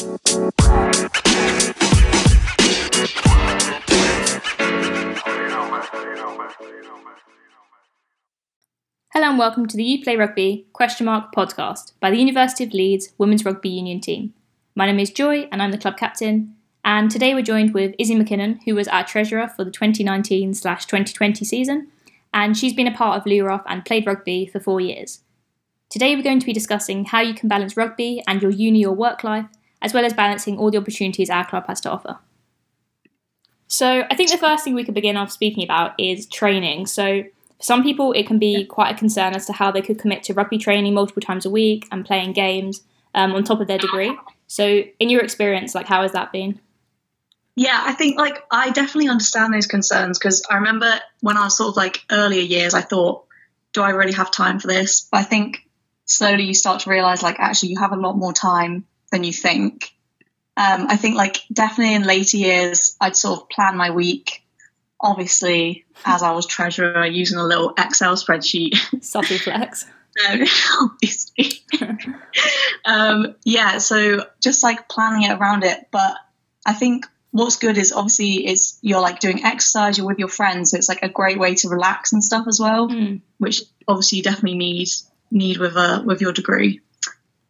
Hello and welcome to the You Play Rugby question mark podcast by the University of Leeds Women's Rugby Union team. My name is Joy and I'm the club captain. And today we're joined with Izzy McKinnon, who was our treasurer for the 2019 2020 season, and she's been a part of Lewroff and played rugby for four years. Today we're going to be discussing how you can balance rugby and your uni or work life, as well as balancing all the opportunities our club has to offer. So I think the first thing we could begin off speaking about is training. So for some people, it can be quite a concern as to how they could commit to rugby training multiple times a week and playing games um, on top of their degree. So, in your experience, like how has that been? Yeah, I think like I definitely understand those concerns because I remember when I was sort of like earlier years, I thought, do I really have time for this? But I think slowly you start to realize like actually you have a lot more time than you think. Um, I think like definitely in later years, I'd sort of plan my week obviously, as I was treasurer, using a little Excel spreadsheet. Subtle flex. obviously. um, yeah, so just like planning it around it. But I think what's good is obviously it's you're like doing exercise, you're with your friends, so it's like a great way to relax and stuff as well, mm. which obviously you definitely need need with a with your degree.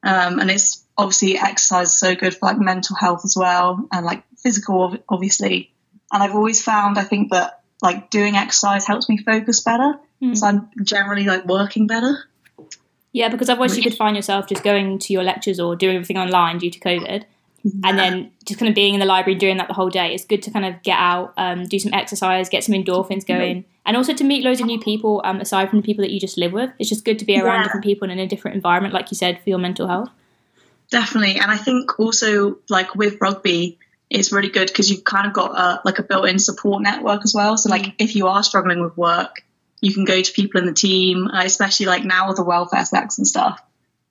Um, and it's obviously exercise is so good for like mental health as well, and like physical, obviously. And I've always found, I think that like doing exercise helps me focus better. Mm. So I'm generally like working better. Yeah, because otherwise you could find yourself just going to your lectures or doing everything online due to COVID. Yeah. And then just kind of being in the library doing that the whole day. It's good to kind of get out, um, do some exercise, get some endorphins going, and also to meet loads of new people um, aside from the people that you just live with. It's just good to be around yeah. different people and in a different environment, like you said, for your mental health. Definitely. And I think also, like with rugby, it's really good because you've kind of got a, like a built-in support network as well. So like mm. if you are struggling with work, you can go to people in the team, uh, especially like now with the welfare secs and stuff.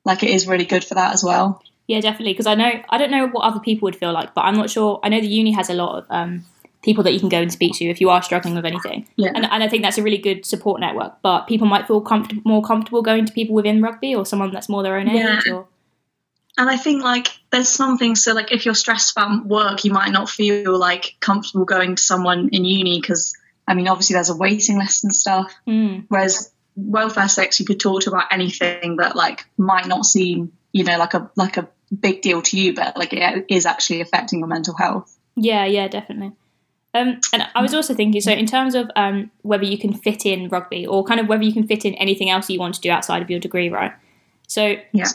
Like it is really good for that as well. Yeah, definitely. Because I know I don't know what other people would feel like, but I'm not sure. I know the uni has a lot of um, people that you can go and speak to if you are struggling with anything. Yeah. And, and I think that's a really good support network. But people might feel comfort- more comfortable going to people within rugby or someone that's more their own age. Yeah. Or and I think like there's some things. So like if you're stressed about work, you might not feel like comfortable going to someone in uni because I mean obviously there's a waiting list and stuff. Mm. Whereas welfare secs, you could talk to about anything that like might not seem you know like a like a big deal to you, but like it is actually affecting your mental health. Yeah, yeah, definitely. Um, and I was also thinking, so in terms of um, whether you can fit in rugby or kind of whether you can fit in anything else you want to do outside of your degree, right? So yeah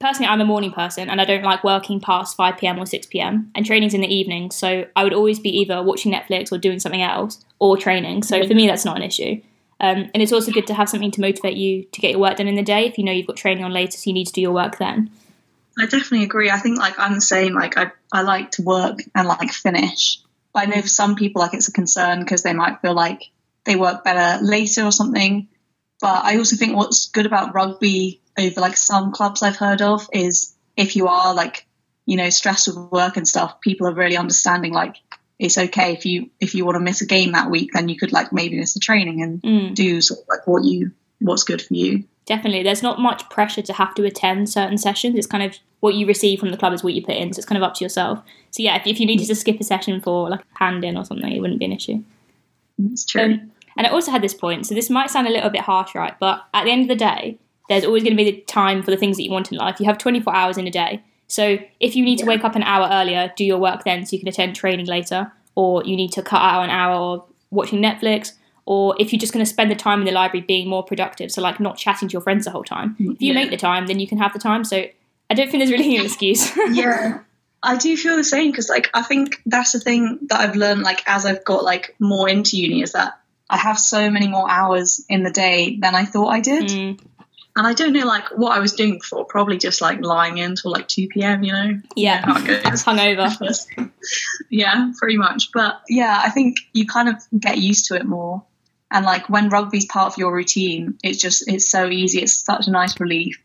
personally, I'm a morning person and I don't like working past 5 pm or 6 pm, and training's in the evening. So I would always be either watching Netflix or doing something else or training. So for me, that's not an issue. Um, and it's also good to have something to motivate you to get your work done in the day if you know you've got training on later, so you need to do your work then. I definitely agree. I think like I'm the same. Like I, I like to work and like finish. But I know for some people like it's a concern because they might feel like they work better later or something. But I also think what's good about rugby over like some clubs I've heard of is if you are like, you know, stressed with work and stuff, people are really understanding like it's okay if you if you want to miss a game that week, then you could like maybe miss the training and mm. do sort of like what you what's good for you. Definitely. There's not much pressure to have to attend certain sessions. It's kind of what you receive from the club is what you put in. So it's kind of up to yourself. So yeah, if, if you needed to skip a session for like a hand in or something, it wouldn't be an issue. That's true. Um, and I also had this point, so this might sound a little bit harsh, right? But at the end of the day, there's always going to be the time for the things that you want in life. You have 24 hours in a day. So if you need to wake up an hour earlier, do your work then so you can attend training later, or you need to cut out an hour of watching Netflix, or if you're just going to spend the time in the library being more productive, so like not chatting to your friends the whole time. Mm, if you yeah. make the time, then you can have the time. So I don't think there's really an excuse. yeah. I do feel the same because like I think that's the thing that I've learned like as I've got like more into uni is that I have so many more hours in the day than I thought I did. Mm. And I don't know, like, what I was doing before. Probably just like lying in until like 2 p.m., you know? Yeah. how it goes. Hungover. yeah, pretty much. But yeah, I think you kind of get used to it more. And like when rugby's part of your routine, it's just, it's so easy. It's such a nice relief,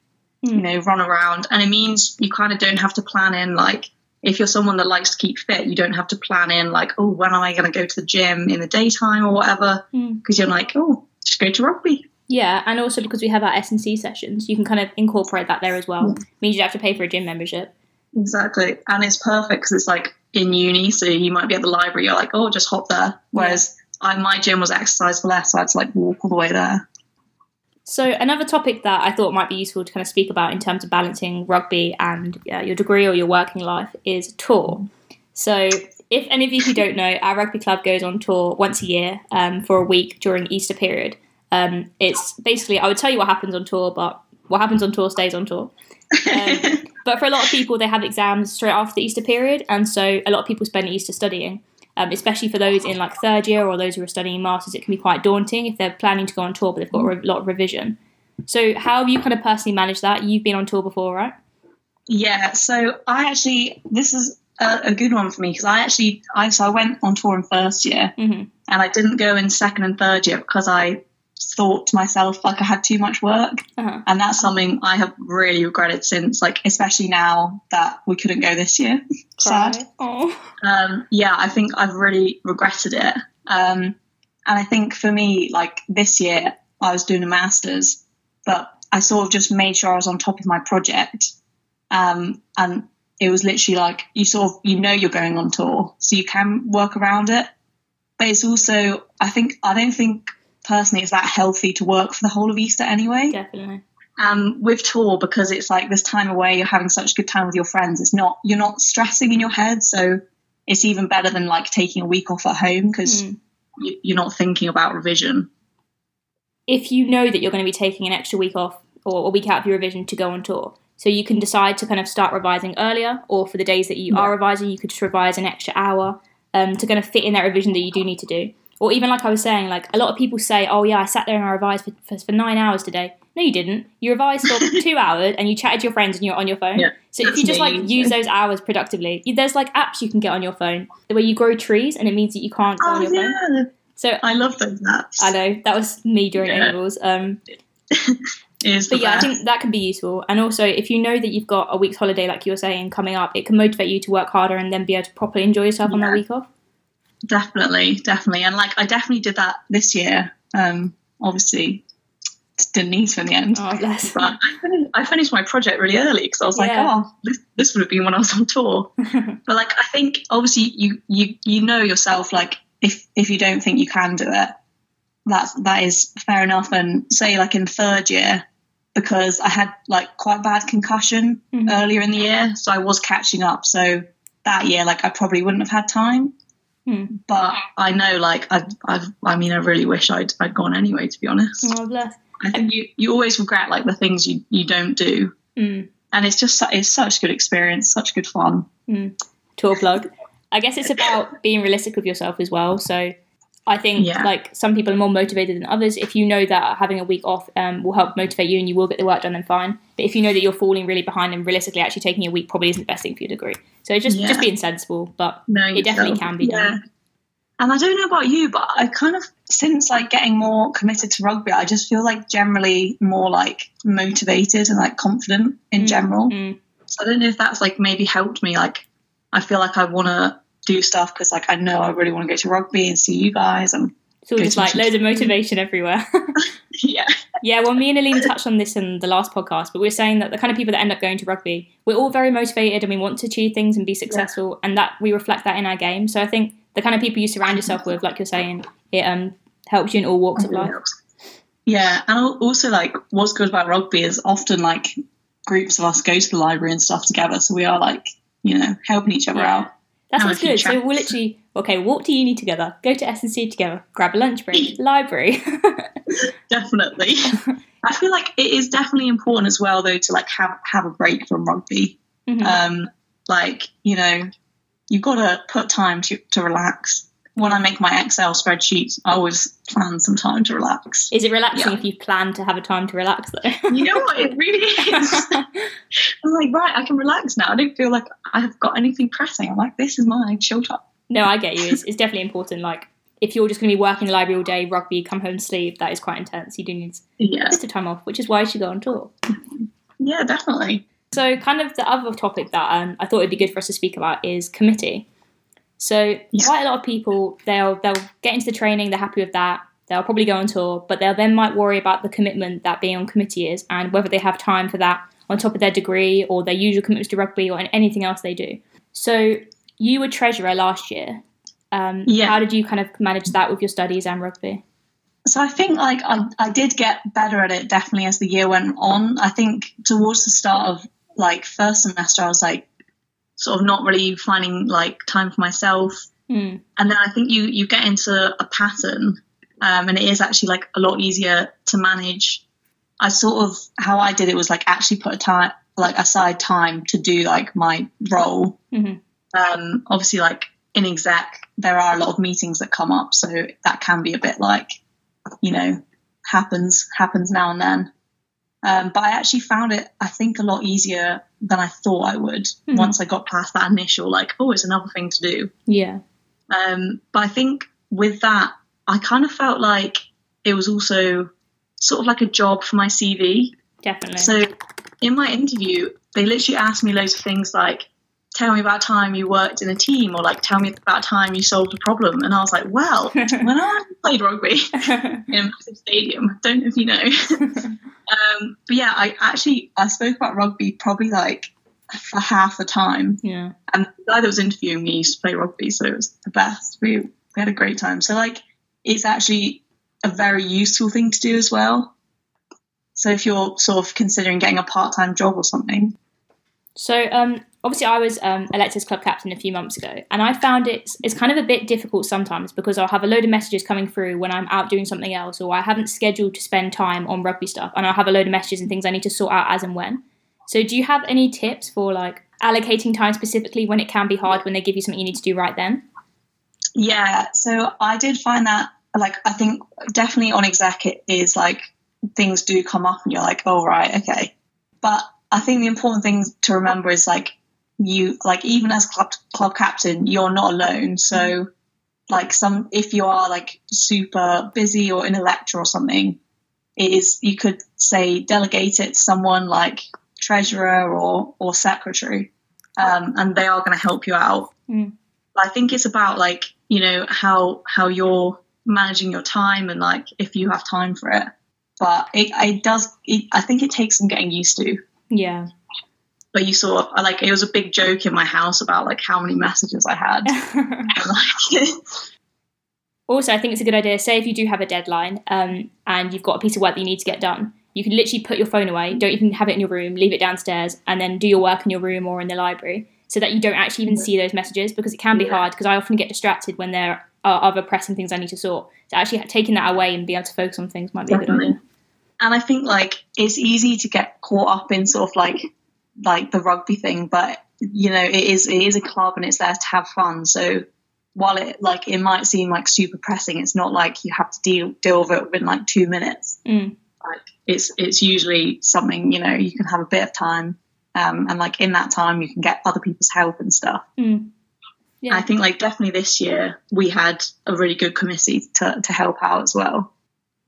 mm. you know, run around. And it means you kind of don't have to plan in, like, if you're someone that likes to keep fit, you don't have to plan in, like, oh, when am I going to go to the gym in the daytime or whatever? Because mm. you're like, oh, just go to rugby. Yeah, and also because we have our S and C sessions, you can kind of incorporate that there as well. Mm. It means you have to pay for a gym membership. Exactly. And it's perfect because it's like in uni, so you might be at the library, you're like, oh, just hop there. Whereas I, my gym was exercise for less, so I had to like walk all the way there. So another topic that I thought might be useful to kind of speak about in terms of balancing rugby and uh, your degree or your working life is tour. So if any of you who don't know, our rugby club goes on tour once a year um, for a week during Easter period. Um, it's basically I would tell you what happens on tour, but what happens on tour stays on tour. Um, but for a lot of people, they have exams straight after the Easter period, and so a lot of people spend Easter studying um, especially for those in like third year or those who are studying masters, it can be quite daunting if they're planning to go on tour but they've got a lot of revision. So, how have you kind of personally managed that? You've been on tour before, right? Yeah. So I actually this is a, a good one for me because I actually I so I went on tour in first year mm-hmm. and I didn't go in second and third year because I thought to myself like I had too much work, uh-huh. and that's something I have really regretted since. Like especially now that we couldn't go this year. Sad. Oh. Um, yeah, I think I've really regretted it. Um, and I think for me, like this year, I was doing a master's, but I sort of just made sure I was on top of my project. Um, and it was literally like you sort of you know you're going on tour, so you can work around it. But it's also I think I don't think personally it's that healthy to work for the whole of Easter anyway. Definitely. Um, with tour because it's like this time away, you're having such a good time with your friends. It's not you're not stressing in your head, so it's even better than like taking a week off at home because Mm. you, you're not thinking about revision. If you know that you're going to be taking an extra week off or a week out of your revision to go on tour, so you can decide to kind of start revising earlier, or for the days that you are revising, you could just revise an extra hour um, to kind of fit in that revision that you do need to do. Or even like I was saying, like a lot of people say, "Oh yeah, I sat there and I revised for, for, for nine hours today." No, you didn't. You revised for two hours and you chatted to your friends and you're on your phone. Yeah, so if you just like use those hours productively, you- there's like apps you can get on your phone where you grow trees and it means that you can't go on Oh your phone. yeah, So I love those apps. I know that was me during Yeah. A levels. Um, the but yeah, I think that can be useful. And also, if you know that you've got a week's holiday, like you were saying, coming up, it can motivate you to work harder and then be able to properly enjoy yourself on that week off. Definitely, definitely. And like I definitely did that this year. Um obviously didn't need to in the end. Oh, bless. But I finished, I finished my project really early because I was like, Yeah. oh, this, this would have been when I was on tour. but like I think obviously you you you know yourself like if if you don't think you can do it, that's that is fair enough. And say like in third year, because I had like quite bad concussion Mhm. earlier in the year, so I was catching up. So that year, like I probably wouldn't have had time. Hmm. But I know, like I've, I've, I mean, I really wish I'd, I'd gone anyway. To be honest, Oh, bless. I think you, you always regret like the things you, you don't do, Mm. and it's just, it's such good experience, such good fun. tour plug. I guess it's about being realistic with yourself as well. So I think Yeah. like some people are more motivated than others. If you know that having a week off um, will help motivate you and you will get the work done, then fine. But if you know that you're falling really behind and realistically actually taking a week probably isn't the best thing for your degree. So just Yeah. just being sensible, but Knowing it definitely yourself. can be done. And I don't know about you, but I kind of since like getting more committed to rugby, I just feel like generally more like motivated and like confident in Mm, general. mm. So I don't know if that's like maybe helped me. Like I feel like I want to do stuff because like I know I really want to go to rugby and see you guys. And It's all just like loads of motivation everywhere. yeah, Yeah, well, me and Aline touched on this in the last podcast, but we are saying that the kind of people that end up going to rugby, we're all very motivated and we want to achieve things and be successful, and that we reflect that in our game. So I think the kind of people you surround yourself with, like you're saying, it um helps you in all walks of life. Yeah, and also like what's good about rugby is often like groups of us go to the library and stuff together, so we are like you know helping each other Yeah. out. That Have a sounds few good. So we'll literally okay, walk to uni together, go to S and C together, grab a lunch break, library. Definitely, I feel like it is definitely important as well though to like have have a break from rugby. Mhm. Um, like you know, you've got to put time to to relax. When I make my Excel spreadsheets, I always plan some time to relax. Is it relaxing Yeah. if you plan to have a time to relax though? You know what? It really is. I'm like, right, I can relax now. I don't feel like I've got anything pressing. I'm like, this is my chill time. no, I get you. It's, it's definitely important. Like if you're just going to be working in the library all day, rugby, come home, sleep, that is quite intense. You do need Yeah, a bit of time off, which is why you should go on tour. yeah, definitely. So, kind of the other topic that um, I thought it'd be good for us to speak about is committee. So, Yeah. quite a lot of people they'll they'll get into the training, they're happy with that, they'll probably go on tour, but they'll then might worry about the commitment that being on committee is and whether they have time for that on top of their degree or their usual commitments to rugby or anything else they do. So you were treasurer last year. Um, Yeah. How did you kind of manage that with your studies and rugby? So I think like I, I did get better at it definitely as the year went on. I think towards the start of like first semester, I was like sort of not really finding like time for myself. Mm. And then I think you you get into a pattern, um, and it is actually like a lot easier to manage. I sort of how I did it was like actually put a time like aside time to do like my role. hmm Um, obviously, like in exec, there are a lot of meetings that come up, so that can be a bit like you know happens happens now and then. Um, but I actually found it, I think, a lot easier than I thought I would Mhm. once I got past that initial like, oh, it's another thing to do. Yeah. Um, but I think with that, I kind of felt like it was also sort of like a job for my CV. Definitely. So in my interview, they literally asked me loads of things like, tell me about a time you worked in a team or like tell me about a time you solved a problem. And I was like, well, when I played rugby in a massive stadium, don't know if you know. um, but yeah, I actually, I spoke about rugby probably like for half the time. yeah. And the guy that was interviewing me used to play rugby, so it was the best. We, we had a great time. So, like, it's actually a very useful thing to do as well. So, if you're sort of considering getting a part time job or something, So um, obviously, I was um, elected club captain a few months ago, and I found it's it's kind of a bit difficult sometimes because I'll have a load of messages coming through when I'm out doing something else, or I haven't scheduled to spend time on rugby stuff, and I'll have a load of messages and things I need to sort out as and when. So, do you have any tips for like allocating time specifically when it can be hard when they give you something you need to do right then? yeah. So, I did find that, like, I think definitely on exec, it is like things do come up and you're like, oh, right, okay. But I think the important thing to remember is like, you, like, even as club, club captain, you're not alone. So, like some if you are like super busy or in a lecture or something it is you could say delegate it to someone like treasurer or or secretary um, and they are going to help you out Mm. i think it's about like you know how how you're managing your time and like if you have time for it but it, it does it, i think it takes some getting used to Yeah. But you saw like it was a big joke in my house about like how many messages i had like, Also, I think it's a good idea. Say if you do have a deadline um, and you've got a piece of work that you need to get done, you can literally put your phone away. Don't even have it in your room. Leave it downstairs, and then do your work in your room or in the library, so that you don't actually even see those messages because it can be Yeah. hard. Because I often get distracted when there are other pressing things I need to sort. So actually taking that away and be able to focus on things might be a good idea. and I think like it's easy to get caught up in sort of like like the rugby thing, but you know it is it is a club and it's there to have fun. So while it like it might seem like super pressing, it's not like you have to deal deal with it within like two minutes. Mm. Like it's it's usually something you know you can have a bit of time, um, and like in that time you can get other people's help and stuff. Mm. Yeah. I think like definitely this year we had a really good committee to to help out as well.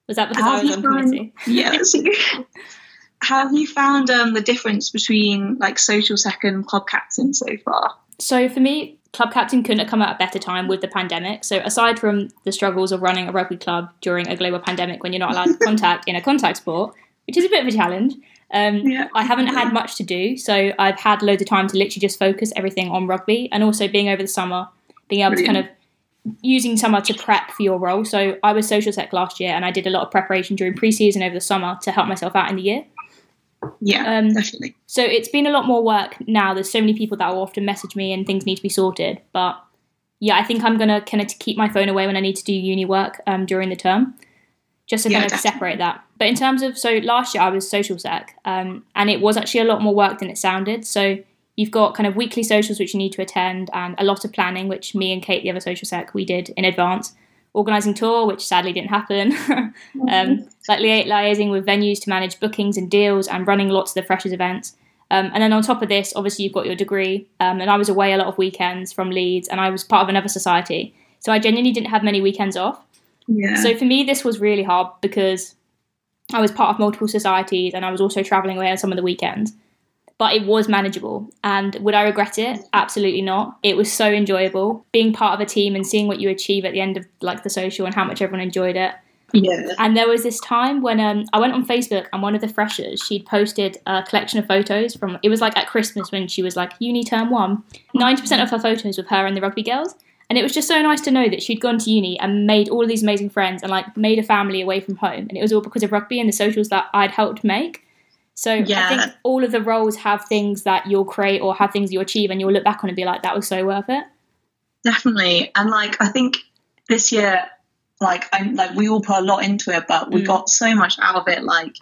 Was that because How I was on committee? Yeah. Have you found um, the difference between like social second club captain so far? So for me, club captain couldn't have come at a better time with the pandemic. So aside from the struggles of running a rugby club during a global pandemic when you're not allowed to contact in a contact sport, which is a bit of a challenge, um, Yeah. I haven't had much to do. So I've had loads of time to literally just focus everything on rugby and also being over the summer, being able to kind of using summer to prep for your role. So I was social sec last year and I did a lot of preparation during pre-season over the summer to help myself out in the year. Yeah, Um, definitely. So it's been a lot more work now. There's so many people that will often message me and things need to be sorted. But yeah, I think I'm gonna kind of keep my phone away when I need to do uni work um, during the term, just to Yeah, kind of definitely. separate that. But in terms of so last year I was social sec, um, and it was actually a lot more work than it sounded. So you've got kind of weekly socials which you need to attend, and a lot of planning which me and Kate, the other social sec, we did in advance. Organising tour, which sadly didn't happen. um, like lia- liaising with venues to manage bookings and deals and running lots of the freshers events. Um, and then on top of this, obviously you've got your degree. Um, and I was away a lot of weekends from Leeds, and I was part of another society, so I genuinely didn't have many weekends off. Yeah. So for me, this was really hard because I was part of multiple societies, and I was also traveling away on some of the weekends. But it was manageable, and would I regret it? Absolutely not. It was so enjoyable being part of a team and seeing what you achieve at the end of like the social and how much everyone enjoyed it. Yeah. And there was this time when um, I went on Facebook and one of the freshers, she'd posted a collection of photos from, it was like at Christmas when she was like uni term one. 90% of her photos with her and the rugby girls. And it was just so nice to know that she'd gone to uni and made all of these amazing friends and like made a family away from home. And it was all because of rugby and the socials that I'd helped make. So Yeah. I think all of the roles have things that you'll create or have things you achieve and you'll look back on and be like, that was so worth it. Definitely. And like I think this year, like I'm like we all put a lot into it, but we Mm. got so much out of it, like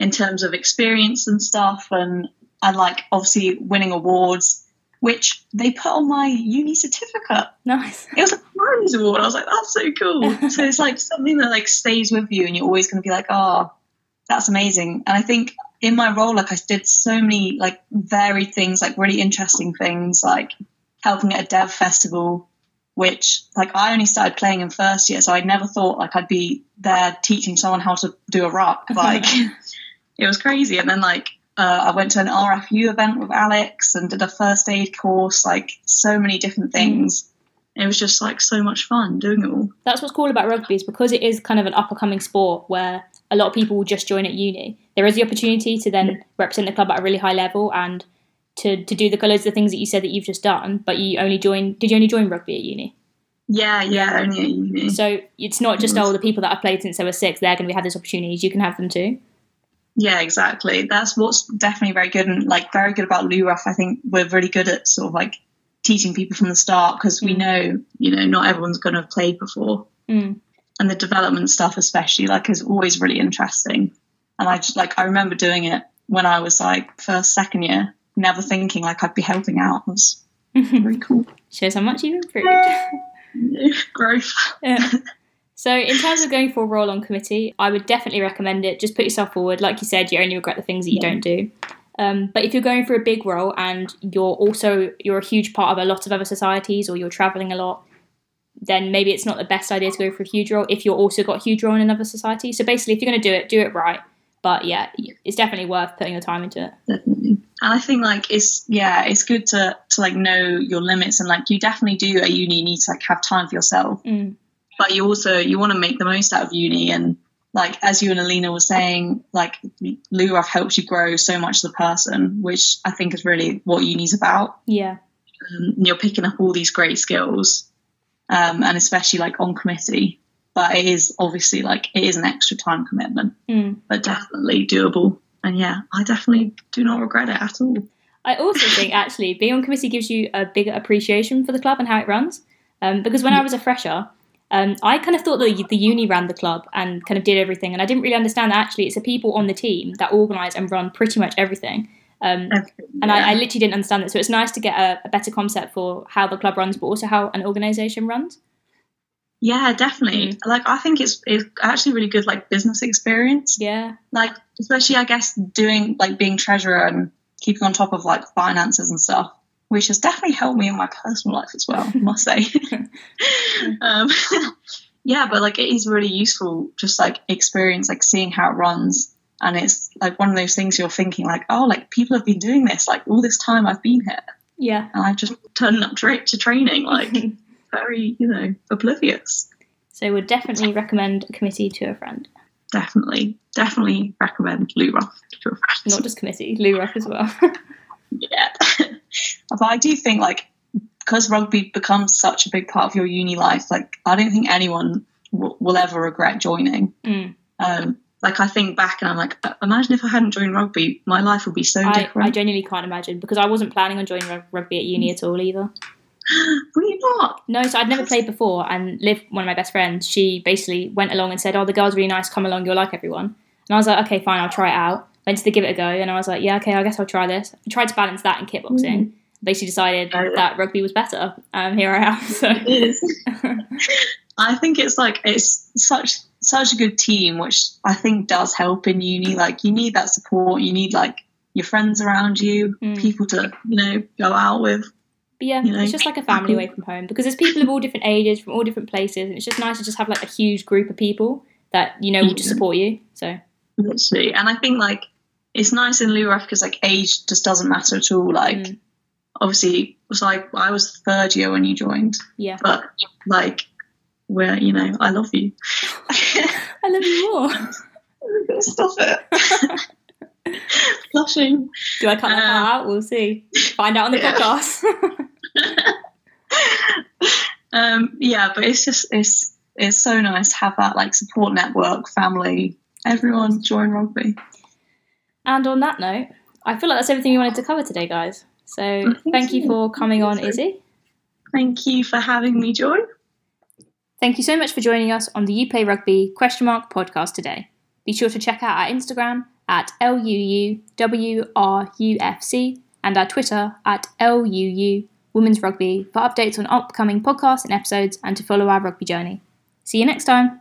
in terms of experience and stuff and and like obviously winning awards, which they put on my uni certificate. Nice. It was a prize award. I was like, that's so cool. so it's like something that like stays with you and you're always gonna be like, oh, that's amazing. And I think in my role, like I did so many like varied things, like really interesting things, like helping at a dev festival, which like I only started playing in first year, so I never thought like I'd be there teaching someone how to do a ruck. Like it was crazy. And then like uh, I went to an RFU event with Alex and did a first aid course, like so many different things. It was just like so much fun doing it all. That's what's cool about rugby is because it is kind of an up and coming sport where a lot of people will just join at uni. There is the opportunity to then represent the club at a really high level and to, to do the colours, the things that you said that you've just done. But you only join. Did you only join rugby at uni? Yeah, yeah, only at uni. So it's not just oh the people that have played since they were six. They're going to have these opportunities. You can have them too. Yeah, exactly. That's what's definitely very good and like very good about Luraf. I think we're really good at sort of like teaching people from the start because we Mm. know, you know, not everyone's going to have played before. Mm. And the development stuff, especially, like, is always really interesting. And I just like, I remember doing it when I was like first, second year, never thinking like I'd be helping out. It was very cool. Shows how much you've improved. Growth. Yeah. So, in terms of going for a role on committee, I would definitely recommend it. Just put yourself forward. Like you said, you only regret the things that you Yeah. don't do. Um, but if you're going for a big role and you're also you're a huge part of a lot of other societies or you're traveling a lot, then maybe it's not the best idea to go for a huge role if you're also got a huge role in another society. So basically, if you're going to do it, do it right. But yeah, it's definitely worth putting the time into it. definitely and i think like it's yeah it's good to to like know your limits and like you definitely do at uni need to like have time for yourself Mm. but you also you want to make the most out of uni and like as you and alina were saying like luraf helps you grow so much as a person which i think is really what uni's about Yeah. um, and you're picking up all these great skills um, and especially like on committee but it is obviously like it is an extra time commitment Mm. but definitely doable and yeah i definitely do not regret it at all I also think actually being on committee gives you a bigger appreciation for the club and how it runs. Um, because when I was a fresher, um, I kind of thought that the uni ran the club and kind of did everything, and I didn't really understand that actually it's the people on the team that organise and run pretty much everything. Um, and I, I literally didn't understand that, so it's nice to get a, a better concept for how the club runs, but also how an organisation runs. Yeah, definitely. Like I think it's it's actually really good like business experience. Yeah, Like especially I guess doing like being treasurer and keeping on top of like finances and stuff, which has definitely helped me in my personal life as well, I must say. um, yeah, but like it is really useful just like experience like seeing how it runs. And it's like one of those things you're thinking like, oh, like people have been doing this like all this time I've been here, yeah. and I just turned up to, to training like very you know oblivious. so would definitely recommend a committee to a friend, definitely, definitely recommend Lou Ruff to a friend. not just committee, Lou Ruff as well. yeah. but I do think like because rugby becomes such a big part of your uni life, like I don't think anyone w- will ever regret joining. Mm. Um, like I think back and I'm like, "Uh, imagine if I hadn't joined rugby, my life would be so I, different. I genuinely can't imagine because I wasn't planning on joining rug- rugby at uni at all either. Were you not? No, so I'd never played before, and Liv, one of my best friends, she basically went along and said, "Oh, the girl's really nice. Come along, you'll like everyone." And I was like, "Okay, fine, I'll try it out." Went to give it a go, and I was like, "Yeah, okay, I guess I'll try this." I tried to balance that and kickboxing. Basically, decided Oh, that rugby was better. Um, here I am. So It is. I think it's like it's such such a good team, which I think does help in uni. Like you need that support. You need like your friends around you, Mm. people to you know go out with. But yeah, You know, it's just like a family away from home because there's people of all different ages from all different places, and it's just nice to just have like a huge group of people that you know will just support you. So Literally, and I think like it's nice in Luraf because like age just doesn't matter at all. Like Mm. obviously, it was like I was third year when you joined, yeah, but like where you know I love you. I love you more. Stop it. Blushing. Do I cut that Uh, out? We'll see. Find out on the yeah. podcast. um, yeah, but it's just it's it's so nice to have that like support network, family, everyone join rugby. and on that note, I feel like that's everything we wanted to cover today, guys. So thank thank you you. for coming on, Izzy. Thank you for having me, Joy. Thank you so much for joining us on the You Play Rugby question mark podcast today. Be sure to check out our Instagram at LUUWRUFC and our Twitter at LUU Women's Rugby for updates on upcoming podcasts and episodes and to follow our rugby journey. See you next time.